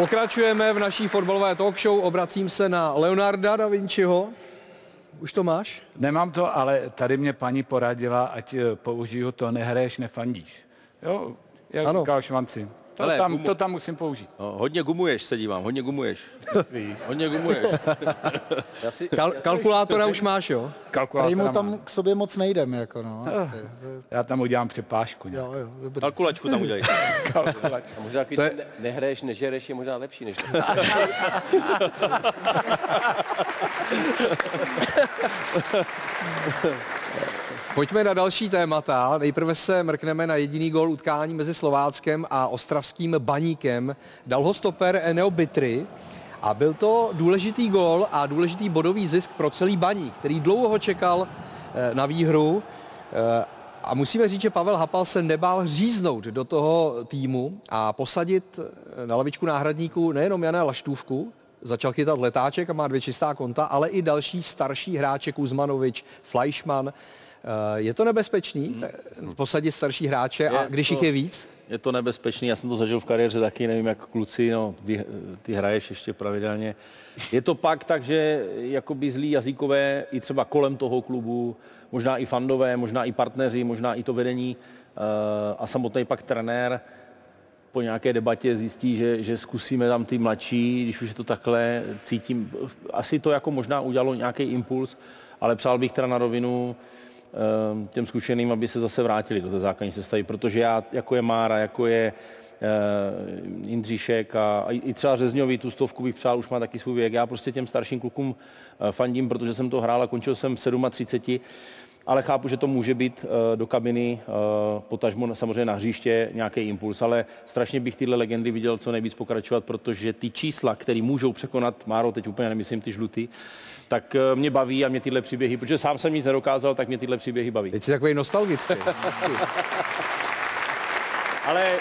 Pokračujeme v naší fotbalové talk show. Obracím se na Leonarda da Vinciho. Už to máš? Nemám to, ale tady mě paní poradila, ať eh, použiju to nehraješ, nefandíš. Jo, jak Ano. říkal Švanci. To, Ale tam, gumu- to tam musím použít. No, hodně gumuješ, se dívám, hodně gumuješ. hodně gumuješ. Já si, Kal- kalkulátora už máš, jo? Tady Kalkulátor mu mám. tam k sobě moc nejdem, jako no. Asi. Já tam udělám přepážku. nějak. Jo, jo, dobrý. kalkulačku tam udělej. Kalkulač. A možná když je- ne, nehraješ, nežereš, je možná lepší než Pojďme na další témata. Nejprve se mrkneme na jediný gol utkání mezi Slováckem a ostravským baníkem. Dal ho stoper Eneo Bitry a byl to důležitý gol a důležitý bodový zisk pro celý baník, který dlouho ho čekal eh, na výhru. Eh, A musíme říct, že Pavel Hapal se nebál říznout do toho týmu a posadit eh, na lavičku náhradníků nejenom Jana Laštůvku, začal chytat letáček a má dvě čistá konta, ale i další starší hráče, Kuzmanovič, Fleischmann. Eh, Je to nebezpečný t- posadit starší hráče a Je když to- jich je víc? Je to nebezpečný, já jsem to zažil v kariéře taky, nevím jak kluci, no, ty, ty hraješ ještě pravidelně. Je to pak tak, že jakoby zlí jazykové i třeba kolem toho klubu, možná i fandové, možná i partneři, možná i to vedení eh, a samotný pak trenér po nějaké debatě zjistí, že, že zkusíme tam ty mladší, když už je to takhle, cítím, asi to jako možná udělalo nějaký impuls, ale přál bych teda na rovinu eh, těm zkušeným, aby se zase vrátili do té základní sestavy, protože já, jako je Mára, jako je eh, Jindříšek a, i třeba Řezňový, tu stovku bych přál, už má taky svůj věk. Já prostě těm starším klukům eh, fandím, protože jsem to hrál a končil jsem v 37 ale chápu, že to může být eh, do kabiny, eh, potažmo samozřejmě na hřiště nějaký impuls, ale strašně bych tyhle legendy viděl co nejvíc pokračovat, protože ty čísla, které můžou překonat, Máro, teď úplně nemyslím ty žlutý, tak eh, mě baví a mě tyhle příběhy, protože sám jsem nic nedokázal, tak mě tyhle příběhy baví. Teď jsi takový nostalgický. Ale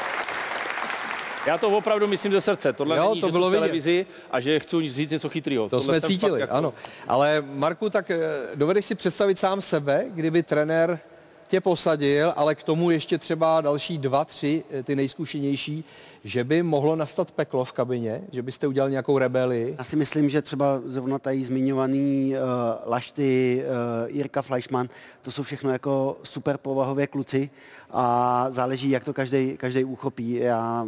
já to opravdu myslím ze srdce. Tohle Jo, není, to že bylo vidět. televizi a že chci říct něco chytrého. To jsme cítili, ano. Ale Marku, tak eh, dovedeš si představit sám sebe, kdyby trenér tě posadil, ale k tomu ještě třeba další dva, tři, eh, ty nejzkušenější, že by mohlo nastat peklo v kabině, že byste udělali nějakou rebelii. Já si myslím, že třeba zrovna tady zmiňovaný uh, Lašty, uh, Jirka Fleischmann, to jsou všechno jako super povahové kluci a záleží, jak to každý každý uchopí. Já,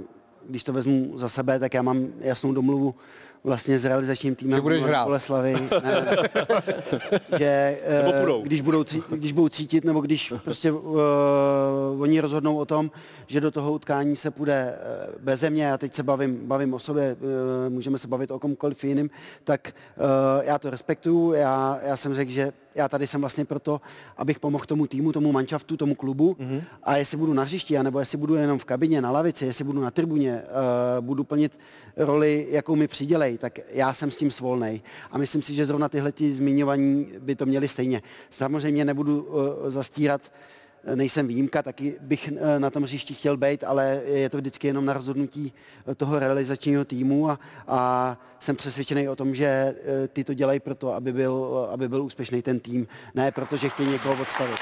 když to vezmu za sebe, tak já mám jasnou domluvu vlastně s realizačním týmem Že budeš hrát. Boleslavy, ne, že eh, Nebo půjdou. když, budou, když budou cítit, nebo když prostě uh, oni rozhodnou o tom, že do toho utkání se půjde eh, beze mě, já teď se bavím, bavím o sobě, eh, můžeme se bavit o komkoliv jiným, tak eh, já to respektuju, já, já jsem řekl, že já tady jsem vlastně proto, abych pomohl tomu týmu, tomu manšaftu, tomu klubu mm-hmm. a jestli budu na hřišti, anebo jestli budu jenom v kabině, na lavici, jestli budu na tribuně, uh, budu plnit roli, jakou mi přidělej, tak já jsem s tím svolnej. A myslím si, že zrovna tyhle ty zmiňovaní by to měli stejně. Samozřejmě nebudu uh, zastírat, nejsem výjimka, taky bych eh, na tom hřišti chtěl být, ale je to vždycky jenom na rozhodnutí eh, toho realizačního týmu a, a jsem přesvědčený o tom, že eh, ty to dělají proto, aby byl, aby byl úspěšný ten tým, ne protože chtějí někoho odstavit.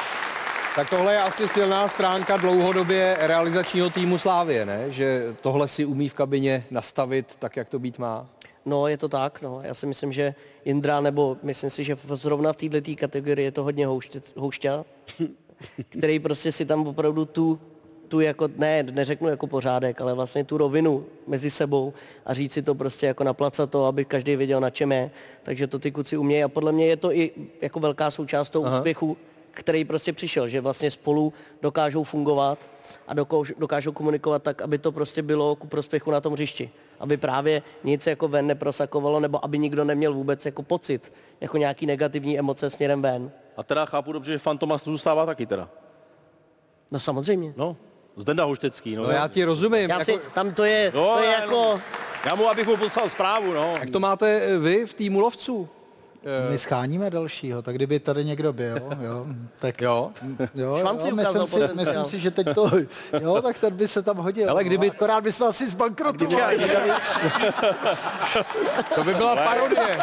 Tak tohle je asi silná stránka dlouhodobě realizačního týmu Slávě, ne? Že tohle si umí v kabině nastavit tak, jak to být má. No, je to tak, no. Já si myslím, že Indra, nebo myslím si, že v- zrovna v této kategorii je to hodně houště, houšťa, který prostě si tam opravdu tu, tu jako, ne, neřeknu jako pořádek, ale vlastně tu rovinu mezi sebou a říct si to prostě jako naplacat to, aby každý věděl, na čem je. Takže to ty kluci umějí a podle mě je to i jako velká součást toho úspěchu, který prostě přišel, že vlastně spolu dokážou fungovat a dokážou, dokážou komunikovat tak, aby to prostě bylo ku prospěchu na tom hřišti. Aby právě nic jako ven neprosakovalo, nebo aby nikdo neměl vůbec jako pocit, jako nějaký negativní emoce směrem ven. A teda chápu dobře, že Fantomas zůstává taky teda. No samozřejmě. No, Zdenda Hoštecký. No, No já ti rozumím. Já Jako, si, tam to je, No, to je já jako, Já mu, abych mu poslal zprávu, no. jak to máte eh, vy v týmu lovců? My scháníme dalšího, tak kdyby tady někdo byl, jo, tak Jo. jo, Švanci jo myslím, si, potenciál. myslím si, že teď to, jo, tak ten by se tam hodil. Ale kdyby- no, akorát bychom asi zbankrotovali. To by byla parodie.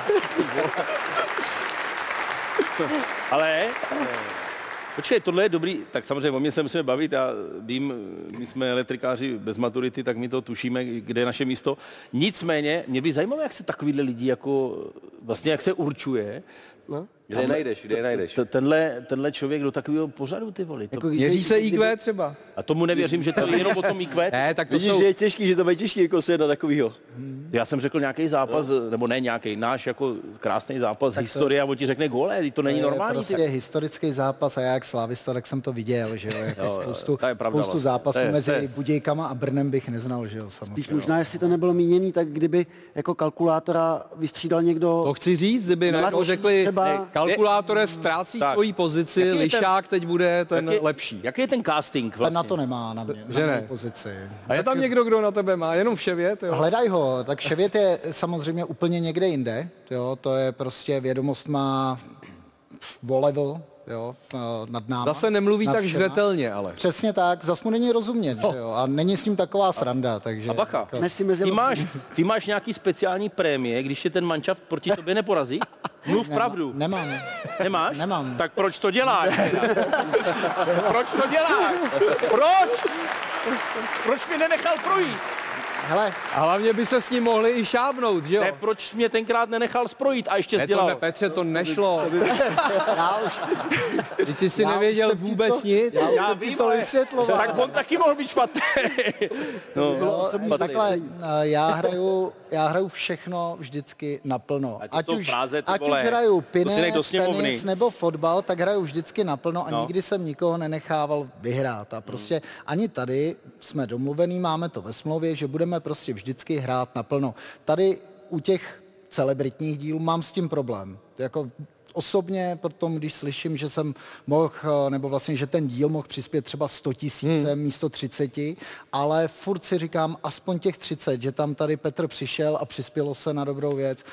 Ale Počkej, tohle je dobrý, tak samozřejmě o mě se musíme bavit, já vím, my jsme elektrikáři bez maturity, tak my to tušíme, kde je naše místo. Nicméně, mě by zajímalo, jak se takovýhle lidi jako, vlastně jak se určuje, No. Kde je najdeš, kde je najdeš? T- tenhle, tenhle člověk do takového pořadu, ty voli. To, Jako, Měří se IQ třeba. a tomu nevěřím, že to je jenom o tom IQ. Ne, tak to Vidíš, jsou... že je těžký, že to bude těžký jako se na takovýho. Já jsem řekl nějaký zápas, nebo ne nějaký, náš jako krásný zápas, historie, a on ti řekne gole, to není To je normální. prostě historický zápas a já jak slávista, tak jsem to viděl, že jo, jako Jo, spoustu, to je pravda spoustu vlastně. zápasů To je- mezi to je- Budějkama a Brnem bych neznal, že jo, Spíš samozřejmě. možná, jestli to nebylo míněný, tak kdyby jako kalkulátora vystřídal někdo... To chci říct, kdyby řekli, třeba- kalkulátore ztrácí Tak. svoji pozici, Jaký je ten- Lišák teď bude ten jaký, lepší. Jaký je ten casting Ten vlastně? na to nemá na mě, Že na ne? pozici. A je tam někdo, kdo na tebe má? Jenom vševět, jo? Hledaj ho, tak Ševět je samozřejmě úplně někde jinde, jo, to je prostě vědomost má o level, jo, eh, nad náma. Zase nemluví tak zřetelně, ale. Přesně tak, zas mu není rozumět, že jo, a není s ním taková sranda, takže... A bacha, jako- ty máš, ty máš nějaký speciální prémie, když je ten mančav proti tobě neporazí? Mluv pravdu. Nemám. Nemáš? Nemám. Tak proč to děláš? proč to děláš? Proč? Proč mě nenechal projít? Hele, A hlavně by se s ním mohli i šábnout, že jo? Ne, proč mě tenkrát nenechal sprojit a ještě Ne, to dělal? ne, Petře, to nešlo. já už, Ty, ty jsi Já nevěděl vůbec to- nic. já Já vím, to vysvětloval. Tak on taky mohl být špatný. no, Jo, takhle, eh, já hraju, já hraju všechno vždycky naplno. A to jsou už, fráze, ty ať vole. už hraju To pinec, tenis nebo fotbal, tak hraju vždycky naplno a No. nikdy jsem nikoho nenechával vyhrát. A prostě ani tady jsme domluvený, máme to ve smlouvě, že budeme prostě vždycky hrát naplno. Tady u těch celebritních dílů mám s tím problém. Jako osobně potom, když slyším, že jsem mohl, eh, nebo vlastně, že ten díl mohl přispět třeba 100 tisíc hmm. místo 30, ale furt si říkám aspoň těch 30, že tam tady Petr přišel a přispělo se na dobrou věc.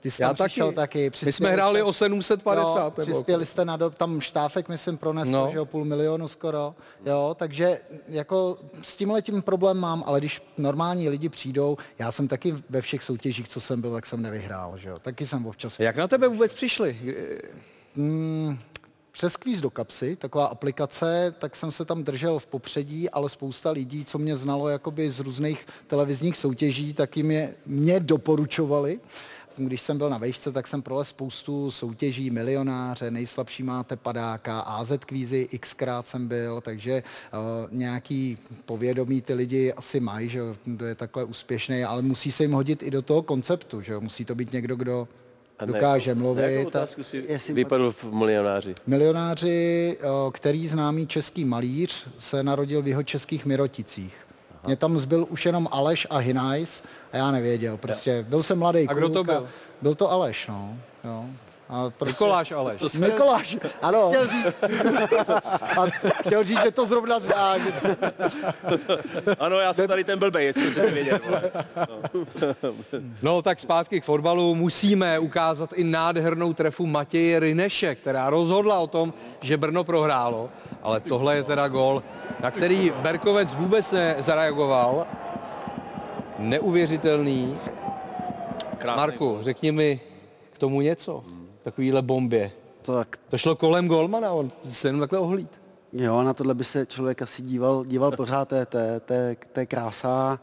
Ty jsi Já tam taky. přišel taky. My jsme hráli o 750. Jo, přispěli jste na do, tam štáfek, myslím, pronesl, No. že jo, půl milionu skoro, jo, takže jako s tímhle tím problém mám, ale když normální lidi přijdou, já jsem taky ve všech soutěžích, co jsem byl, tak jsem nevyhrál, že jo, taky jsem občas. Jak na tebe vůbec přišli? Přes kvíz do kapsy, taková aplikace, tak jsem se tam držel v popředí, ale spousta lidí, co mě znalo jakoby z různých televizních soutěží, tak jim je, mě doporučovali. Když jsem byl na vejšce, tak jsem prolez spoustu soutěží, milionáře, nejslabší máte padáka, AZ kvízy, xkrát jsem byl, takže uh, nějaký povědomí ty lidi asi mají, že kdo je takhle úspěšný, ale musí se jim hodit i do toho konceptu, že musí to být někdo, kdo dokáže Jakou mluvit. A... otázku si Jestli- vypadl v milionáři? Milionáři, o, který známý český malíř, se narodil v jeho českých Miroticích. Mě tam zbyl už jenom Aleš a Hinajs a já nevěděl. Prostě byl jsem mladý A kdo to byl? Byl to Aleš, no. Jo. A prostě... Nikoláš Aleš. Mikoláš, ano. Chtěl říct, a chtěl říct, že to zrovna zná. že- Ano, já jsem tady ten blbej, jestli jste vědět. vole. No tak zpátky k fotbalu. Musíme ukázat i nádhernou trefu Matěje Rineše, která rozhodla o tom, že Brno prohrálo. Ale tohle je teda gol, na který Berkovec vůbec nezareagoval. Neuvěřitelný. Krásný Marku, řekni mi k tomu něco. Takovýhle bombě. To tak, To šlo kolem golmana, on se jenom takhle ohlíd. jo, na tohle by se člověk asi díval, díval pořád, to je, to je, to je, to je krása.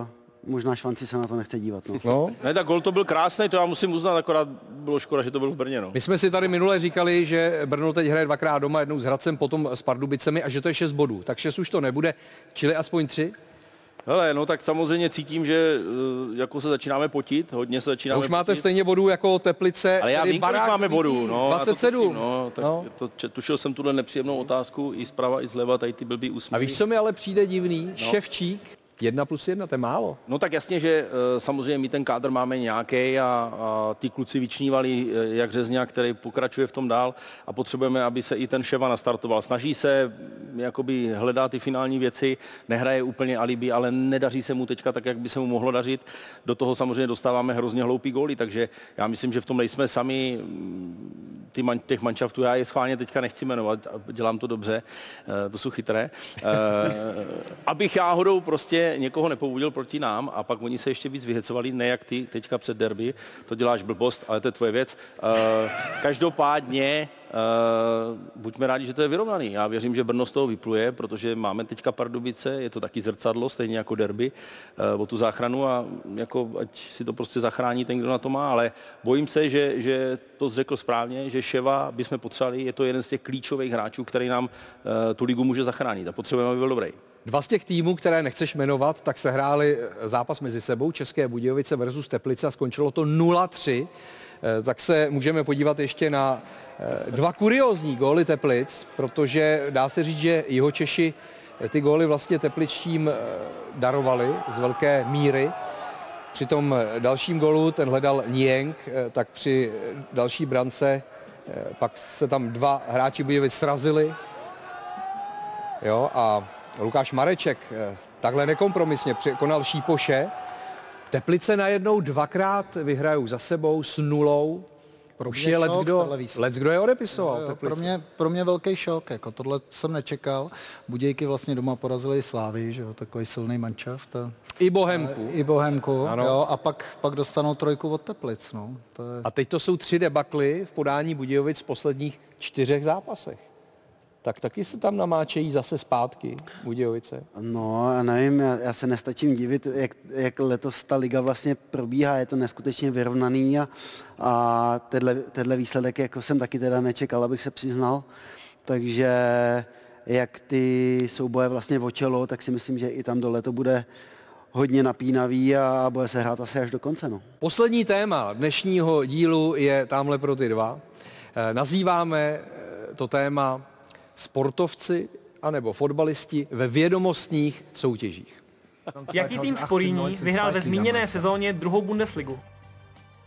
Uh, možná Švanci se na to nechce dívat. No. No. Ne, tak gol to byl krásný, to já musím uznat, akorát bylo škoda, že to byl v Brně. No. My jsme si tady minule říkali, že Brno teď hraje dvakrát doma, jednou s Hradcem, potom s Pardubicemi a že to je 6 bodů. Tak 6 už to nebude, čili aspoň 3. Hele, no tak samozřejmě cítím, že eh, jako se začínáme potit, hodně se začínáme už máte potit. stejně bodů jako Teplice. Ale já vím, kolik barák máme bodů. No, já to 27. tuším, no, tak no. To, če- tušil jsem tuhle nepříjemnou otázku i zprava, i zleva, tady ty blbý úsměvy. A víš, co mi ale přijde divný? No. Ševčík, jedna plus jedna, to je málo. No tak jasně, že eh, samozřejmě my ten kádr máme nějaký a, a ty kluci vyčnívali, eh, jak Řezňák, který pokračuje v tom dál a potřebujeme, aby se i ten Ševa nastartoval. Snaží se, mm, jakoby hledá ty finální věci, nehraje úplně alibi, ale nedaří se mu teďka tak, jak by se mu mohlo dařit. Do toho samozřejmě dostáváme hrozně hloupý góly, takže já myslím, že v tom nejsme sami mm, ty man, těch manšaftů, já je schválně teďka nechci jmenovat, dělám to dobře, eh, to jsou chytré, abych náhodou prostě někoho nepoudil proti nám a pak oni se ještě víc vyhecovali, ne jak ty teďka před derby, to děláš blbost, ale to je tvoje věc. Eh, Každopádně buďme rádi, že to je vyrovnaný. Já věřím, že Brno z toho vypluje, protože máme teďka Pardubice, je to taky zrcadlo, stejně jako derby, uh, o tu záchranu a jako ať si to prostě zachrání ten, kdo na to má, ale bojím se, že, že to řekl správně, že Ševa bychom potřebovali, je to jeden z těch klíčových hráčů, který nám uh, tu ligu může zachránit a potřebujeme, aby byl dobrý. Dva z těch týmů, které nechceš jmenovat, tak se hráli zápas mezi sebou, České Budějovice versus Teplice a skončilo to 0-3. Tak se můžeme podívat ještě na dva kuriozní góly Teplic, protože dá se říct, že jeho Češi ty góly vlastně tepličtím darovali z velké míry. Při tom dalším golu ten hledal Nieng, tak při další brance pak se tam dva hráči Budějovic srazili. Jo, a Lukáš Mareček takhle nekompromisně překonal Šípoše. Teplice najednou dvakrát vyhrajou za sebou s nulou. Pro mě je let, kdo, let, kdo je odepisoval. Jo, Teplice. pro, mě, pro mě velký šok, jako tohle jsem nečekal. Budějky vlastně doma porazili Slávy, že jo, takový silný manšaft. A, I Bohemku. I Bohemku, Ano. jo, a pak, pak dostanou trojku od Teplic, no. To je, A teď to jsou tři debakly v podání Budějovic v posledních čtyřech zápasech. Tak taky se tam namáčejí zase zpátky Budějovice. No, já nevím, já, já se nestačím divit, jak, jak letos ta liga vlastně probíhá, je to neskutečně vyrovnaný a, a tenhle, tenhle výsledek jako jsem taky teda nečekal, abych se přiznal. Takže jak ty souboje vlastně očelo, tak si myslím, že i tam dole to bude hodně napínavý a bude se hrát asi až do konce. No. Poslední téma dnešního dílu je tamhle pro ty dva. Eh, Nazýváme eh, to téma sportovci anebo fotbalisti ve vědomostních soutěžích. Jaký tým z Poríní vyhrál ve zmíněné sezóně druhou Bundesligu?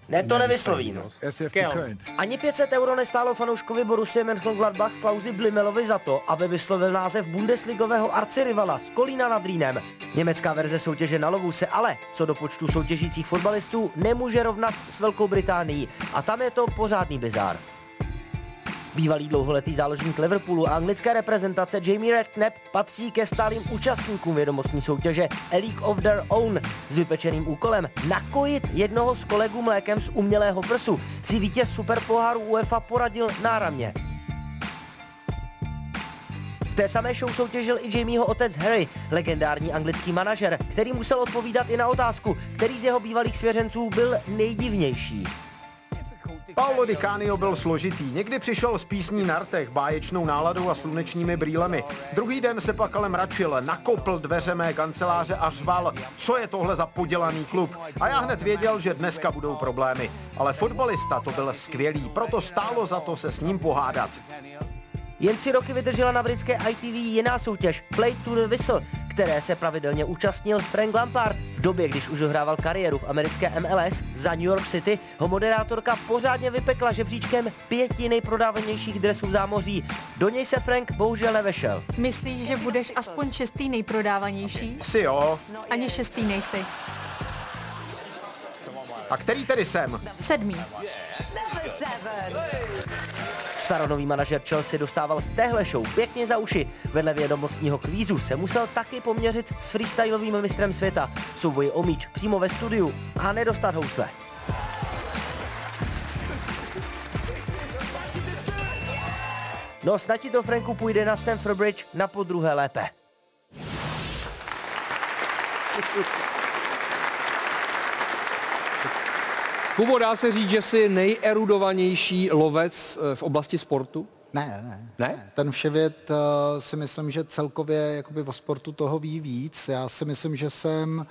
Ne, to nevyslovím. Kel. Ani 500 euro nestálo fanouškovi Borussia Mönchengladbach Klausi Blimelovi za to, aby vyslovil název Bundesligového arcirivala z Kolína nad Rýnem. Německá verze soutěže na lovu se ale, co do počtu soutěžících fotbalistů, nemůže rovnat s Velkou Británií a tam je to pořádný bizár. Bývalý dlouholetý záložník Liverpoolu a anglické reprezentace Jamie Redknapp patří ke stálým účastníkům vědomostní soutěže A League of Their Own s vypečeným úkolem nakojit jednoho z kolegů mlékem z umělého prsu. Si vítěz superpoháru UEFA poradil náramně. V té samé show soutěžil i Jamieho otec Harry, legendární anglický manažer, který musel odpovídat i na otázku, který z jeho bývalých svěřenců byl nejdivnější. Paolo Di Canio byl složitý. Někdy přišel s písní na rtech, báječnou náladou a slunečními brýlemi. Druhý den se pak ale mračil, nakopl dveře mé kanceláře a řval, co je tohle za podělaný klub. A já hned věděl, že dneska budou problémy. Ale fotbalista to byl skvělý, proto stálo za to se s ním pohádat. Jen tři roky vydržela na britské ITV jiná soutěž Play to the Whistle, které se pravidelně účastnil Frank Lampard. V době, když už dohrával kariéru v americké MLS za New York City, ho moderátorka pořádně vypekla žebříčkem pěti nejprodávanějších dresů v zámoří. Do něj se Frank bohužel nevešel. Myslíš, že budeš aspoň šestý nejprodávanější? Si jo. Ani šestý nejsi. A který tedy jsem? Sedmý. Staronový manažer Chelsea dostával v téhle show pěkně za uši. Vedle vědomostního kvízu se musel taky poměřit s freestylovým mistrem světa. Souboj o míč přímo ve studiu a nedostat housle. No snad ti to Franku půjde na Stamford Bridge na podruhé lépe. Kubo, dá se říct, že jsi nejerudovanější lovec eh, v oblasti sportu? Ne, ne. Ne? Ten Vševět uh, si myslím, že celkově jakoby o sportu toho ví víc. Já si myslím, že jsem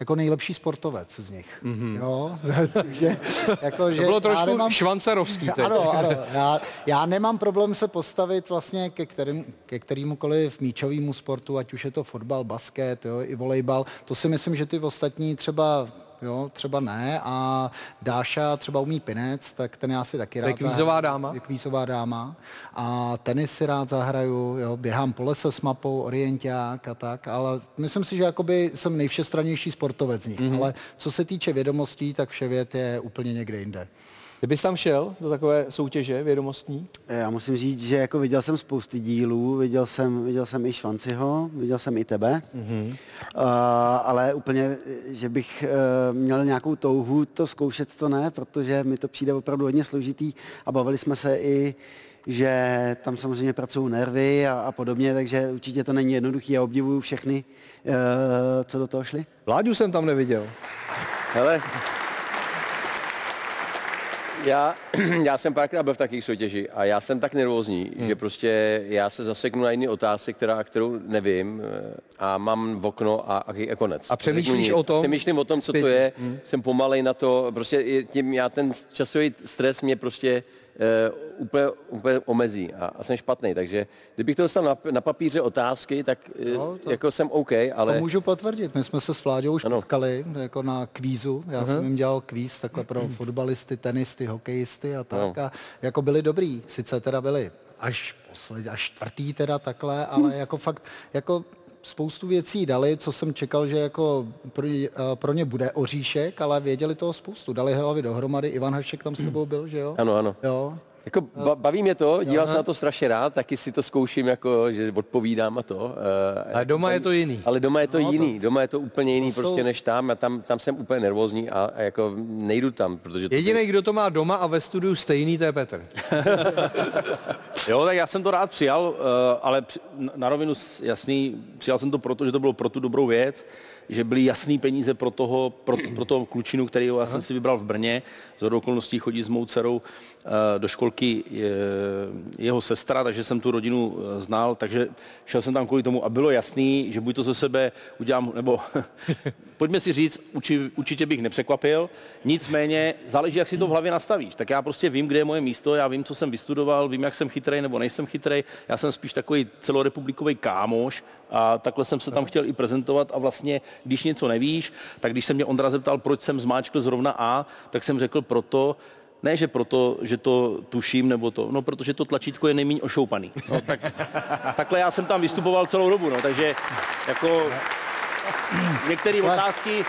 jako nejlepší sportovec z nich. Mm-hmm. Jo, takže, jako, To že bylo já trošku nemám- švancerovský teď. Ano, ano. Já, já nemám problém se postavit vlastně ke, kterým, ke kterémukoliv míčovému sportu, ať už je to fotbal, basket, jo, i volejbal. To si myslím, že ty ostatní třeba Jo, třeba ne a Dáša třeba umí pinec, tak ten já si taky rád kvízová dáma? Je kvízová dáma a tenis si rád zahraju, jo, běhám po lese s mapou, orienták a tak, ale myslím si, že jakoby jsem nejvšestrannější sportovec z nich, Mhm. mm-hmm. ale co se týče vědomostí, tak vševět je úplně někde jinde. Kdybys tam šel do takové soutěže vědomostní? Já musím říct, že jako viděl jsem spousty dílů, viděl jsem, viděl jsem i Švanciho, viděl jsem i tebe, mm-hmm. uh, ale úplně, že bych uh, měl nějakou touhu to zkoušet, to ne, protože mi to přijde opravdu hodně složitý a bavili jsme se i že tam samozřejmě pracují nervy a, a podobně, takže určitě to není jednoduchý. Já obdivuju všechny, uh, co do toho šli. Vláďu jsem tam neviděl. Hele, já, já jsem párkrát byl v takých soutěži a já jsem tak nervózní, hmm. že prostě já se zaseknu na jiný otázce, která, kterou nevím eh, a mám v okno a, a, a konec. A přemýšlíš o tom? Přemýšlím o tom, co to je, hmm. jsem pomalej na to, prostě je- tím já ten časový stres mě prostě uh, úplně, úplně omezí a, a jsem špatný, takže kdybych to dostal na, na papíře otázky, tak uh, No, to- jako jsem OK, ale... To můžu potvrdit. My jsme se s Vláďou už potkali jako na kvízu. Já jsem jim dělal kvíz takhle pro fotbalisty, tenisty, hokejisty a tak. No. A jako byli dobrý. Sice teda byli až poslední, až čtvrtý teda takhle, ale jako fakt, jako spoustu věcí dali, co jsem čekal, že jako pro, ně- eh, pro ně bude oříšek, ale věděli toho spoustu. Dali hlavy dohromady. Ivan Hašek tam s tebou byl, že jo? Ano, ano. Jo. Jako ba- baví mě to, dívám se na to strašně rád, taky si to zkouším, jako, že odpovídám a to. eh, Ale doma je to jiný. Ale doma je to No, to- jiný, doma je to úplně jiný to prostě jsou- než tam a tam, tam jsem úplně nervózní a, a jako nejdu tam, protože... to- Jediný, kdo to má doma a ve studiu stejný, to je Petr. Jo, tak já jsem to rád přijal, eh, ale při- na rovinu jasný, přijal jsem to proto, že to bylo pro tu dobrou věc, že byly jasný peníze pro toho, pro, pro toho klučinu, který já jsem si vybral v Brně. Z okolností chodí s mou dcerou eh, do školky je, jeho sestra, takže jsem tu rodinu eh, znal, takže šel jsem tam kvůli tomu a bylo jasný, že buď to ze sebe udělám, nebo pojďme si říct, uči, určitě bych nepřekvapil, nicméně záleží, jak si to v hlavě nastavíš. Tak já prostě vím, kde je moje místo, já vím, co jsem vystudoval, vím, jak jsem chytrej nebo nejsem chytrej. Já jsem spíš takový celorepublikový kámoš a takhle jsem se tam chtěl i prezentovat a vlastně, když něco nevíš, tak když se mě Ondra zeptal, proč jsem zmáčkl zrovna A, tak jsem řekl proto, ne, že proto, že to tuším, nebo to, no, protože to tlačítko je nejméně ošoupaný. No, tak, takhle já jsem tam vystupoval celou dobu, no, takže jako některé otázky,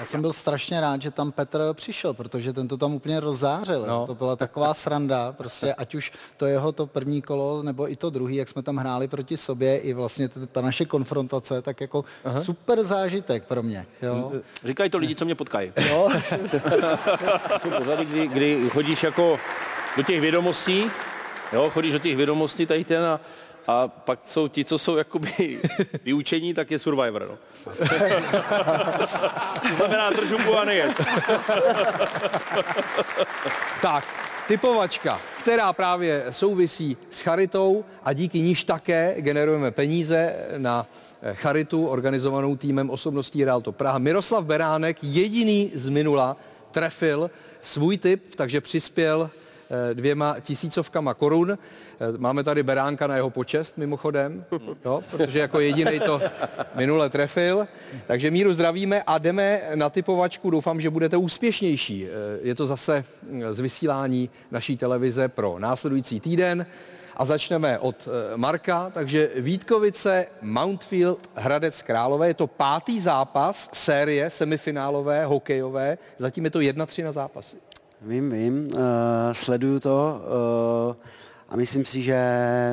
Já jsem byl strašně rád, že tam Petr přišel, protože ten to tam úplně rozzářil. No. To byla taková sranda, prostě ať už to jeho to první kolo, nebo i to druhý, jak jsme tam hráli proti sobě, i vlastně ta naše konfrontace, tak jako Aha. super zážitek pro mě. Jo? říkají to lidi, co mě potkají. Jo? pořady, kdy, kdy chodíš jako do těch vědomostí, jo, chodíš do těch vědomostí tady ten a, a pak jsou ti, co jsou jakoby vyučení, tak je Survivor, no. to znamená držu a nejet. Tak, typovačka, která právě souvisí s charitou a díky níž také generujeme peníze na eh, charitu organizovanou týmem osobností Realto Praha. Miroslav Beránek, jediný z minula, trefil svůj tip, takže přispěl dvěma tisícovkama korun. Eh, Máme tady Beránka na jeho počest mimochodem, jo, protože jako jediný to minule trefil. Takže Míru zdravíme a jdeme na typovačku. Doufám, že budete úspěšnější. Eh, Je to zase mm, z vysílání naší televize pro následující týden. A začneme od eh, Marka, takže Vítkovice, Mountfield, Hradec Králové. Je to pátý zápas série semifinálové, hokejové. Zatím je to 1-3 na zápasy. Vím, vím, uh, sleduju to uh, a myslím si, že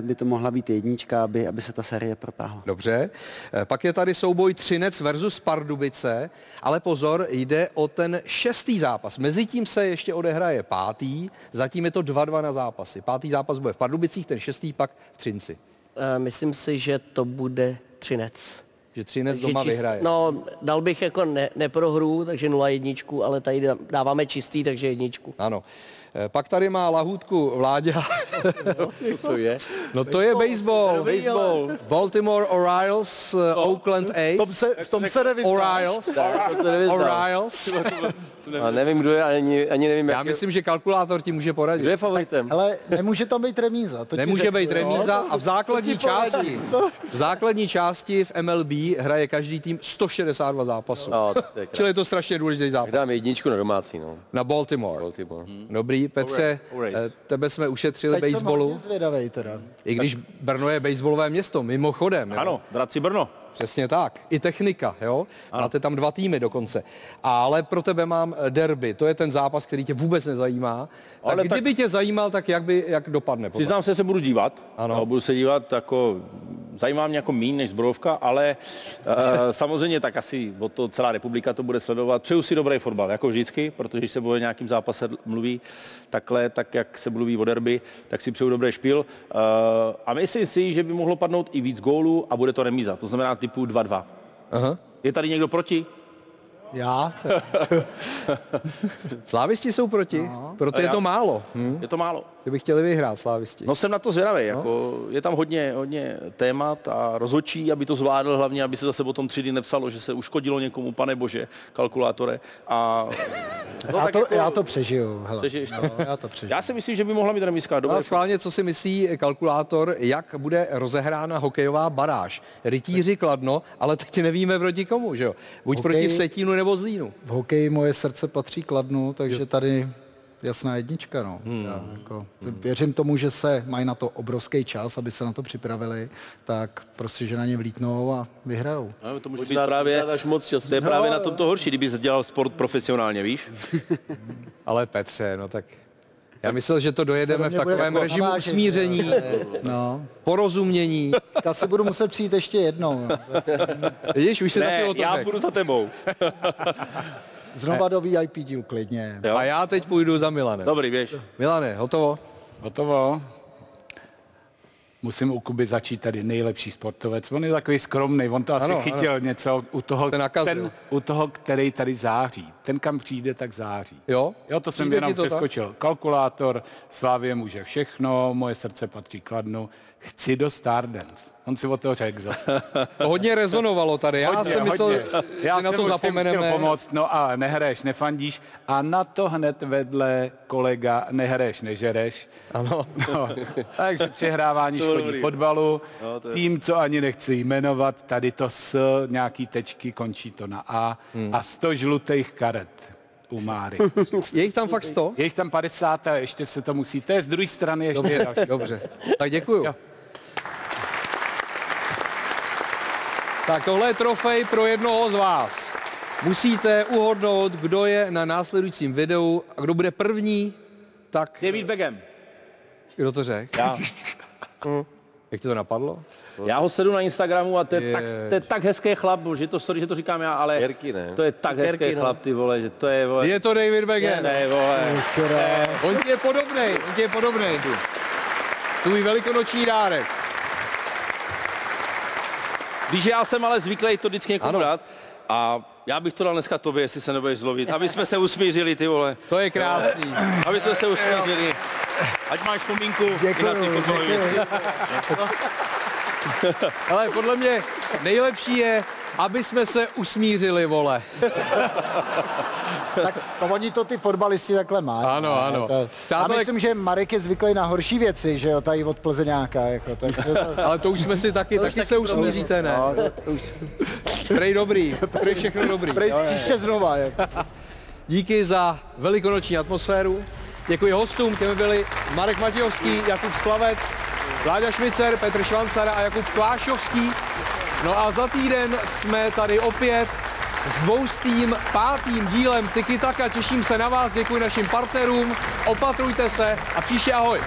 by to mohla být jednička, aby, aby se ta série protáhla. Dobře. Eh, Pak je tady souboj Třinec versus Pardubice, ale pozor, jde o ten šestý zápas. Mezitím se ještě odehraje pátý, zatím je to 2-2 na zápasy. Pátý zápas bude v Pardubicích, ten šestý pak v Třinci. Eh, Myslím si, že to bude Třinec. Že Třinec doma čist- vyhraje. No, dal bych jako ne, neprohru, takže 0 jedničku, ale tady dá- dáváme čistý, takže jedničku. Ano. Eh, Pak tady má lahůdku Vláďa. Co to je? No to je baseball. baseball. Baltimore Orioles, eh, Oakland A's. tom se, v tom se nevyznáš. Orioles. Tak, to. Orioles. A nevím, kdo je, ani, ani nevím, Já jak myslím, že kalkulátor ti může poradit. Kdo je favoritem? Ale nemůže tam být remíza. To ti Nemůže řeknu, být jo. remíza a v základní to části, v základní části v MLB hraje každý tým 162 zápasů. No, to je krásný. Čili je to strašně důležitý zápas. Dám jedničku na domácí, no. Na Baltimore. Baltimore. Dobrý, Petře, Alright, alright. eh, tebe jsme ušetřili Teď jsem baseballu, hodně zvědavej teda. i když Brno je baseballové město, mimochodem. jo. Ano, Draci Brno. Přesně tak. I technika, jo? Máte tam dva týmy dokonce. Ale pro tebe mám eh, derby. To je ten zápas, který tě vůbec nezajímá. Tak Ale tak- kdyby tě zajímal, tak jak by jak dopadne? potom? Přiznám se, že se budu dívat. Ano. No, budu se dívat jako zajímá mě jako míň než zbrojovka, ale uh, samozřejmě tak asi o to celá republika to bude sledovat. Přeju si dobrý fotbal, jako vždycky, protože když se bude nějakým zápase mluví takhle, tak jak se mluví o derby, tak si přeju dobrý špil. Uh, a myslím si, že by mohlo padnout i víc gólů a bude to remíza. To znamená typu 2-2. Aha. Je tady někdo proti? Já? Slávisti jsou proti, no. proto je to málo. Hm? Je to málo. Že by chtěli vyhrát slávisti. No jsem na to zvědavý, jako je tam hodně, hodně témat a rozhodčí, aby to zvládl, hlavně, aby se zase o tom tři dny nepsalo, že se uškodilo někomu, pane bože, kalkulátore. A no, já, to, jako- já to přežiju. Hele. Přežiješ to? No, já to přežiju. Já si myslím, že by mohla mít remízka. No Dobré, a schválně, co si myslí kalkulátor, jak bude rozehrána hokejová baráž. Rytíři Kladno, ale teď nevíme proti komu, že jo? Buď Hokej- proti Vsetínu nebo Zlínu. V hokeji moje srdce patří Kladnu, takže tady jasná jednička. No. Hmm. Já, jako, věřím tomu, že se mají na to obrovský čas, aby se na to připravili, tak prostě, že na ně vlítnou a vyhrajou. No, to může být Možná právě, až moc času. to je právě na tom to horší, kdyby se dělal sport profesionálně, víš? Ale Petře, no tak já myslel, že to dojedeme v takovém jako režimu navážet, usmíření, No, porozumění. tak asi budu muset přijít ještě jednou. No. Vidíš, už se taky Ne, o tom já budu za tebou. Znova do VIP díl klidně. Jo. A já teď půjdu za Milanem. Dobrý, běž. Milane, hotovo? Hotovo. Musím u Kuby začít tady nejlepší sportovec. On je takový skromný, on to asi Ano, chytil něco u toho, nakazil. ten, u toho, který tady září. Ten, kam přijde, tak září. Jo? Jo, to jsem jenom to tak? přeskočil. Kalkulátor, Slávě může všechno, moje srdce patří Kladnu. Chci do Stardance. On si o to řekl zase. To hodně rezonovalo tady. Já Hodně, jsem myslel, hodně. Já na to zapomeneme. chtěl pomoct, no a nehraješ, nefandíš. A na to hned vedle kolega nehraješ, nežereš. Ano. No, takže přehrávání škodí dobrý. fotbalu. No, je- Tým, co ani nechci jmenovat, tady to s nějaký tečky, končí to na A. Hmm. A 100 žlutých karet u Máry. Je jich tam fakt 100? Je jich tam 50 a ještě se to musí. To je z druhé strany ještě Dobře, další. dobře. Tak děkuju. Jo. Tak tohle je trofej pro jednoho z vás. Musíte uhodnout, kdo je na následujícím videu a kdo bude první, tak David Begem. kdo to řekl? Já. Jak ti to napadlo? Já ho sedu na Instagramu a to je, Je. tak, to je tak hezký chlap, že to, sorry, že to říkám já, ale Jerky, ne? to je tak hezký Jerky, no. chlap, ty vole, že to je, vole, Je to David Beckham. ne, vole. On ti je podobnej, on ti je podobnej. Tvůj velikonoční dárek. Víš, že já jsem ale zvyklý to vždycky někomu Ano. dát a já bych to dal dneska tobě, jestli se nebudeš zlovit, aby jsme se usmířili, ty vole. To je krásný. Aby jsme se usmířili. Ať máš vzpomínku i na ty Děkuju, fotbalové děkuju. věci. Ale podle mě nejlepší je, aby jsme se usmířili, vole. Tak to oni to ty fotbalisti takhle mají. Ano, no, ano. To, já Přátelé- myslím, že Marek je zvyklý na horší věci, že jo, tady od Plzeňáka. Jako, tak to, to, Ale to už jsme si taky, taky se usmíříte, ne? no, to už, Prej dobrý, prej všechno dobrý. prej, příště znova. Jako. Díky za velikonoční atmosféru. Děkuji hostům, těmi byli Marek Matějovský, Jakub Splavec, Vláďa Šmicer, Petr Švancara a Jakub Klášovský. No a za týden jsme tady opět s dvoustým pátým dílem Tiki Taka. Těším se na vás, děkuji našim partnerům, opatrujte se a příště ahoj.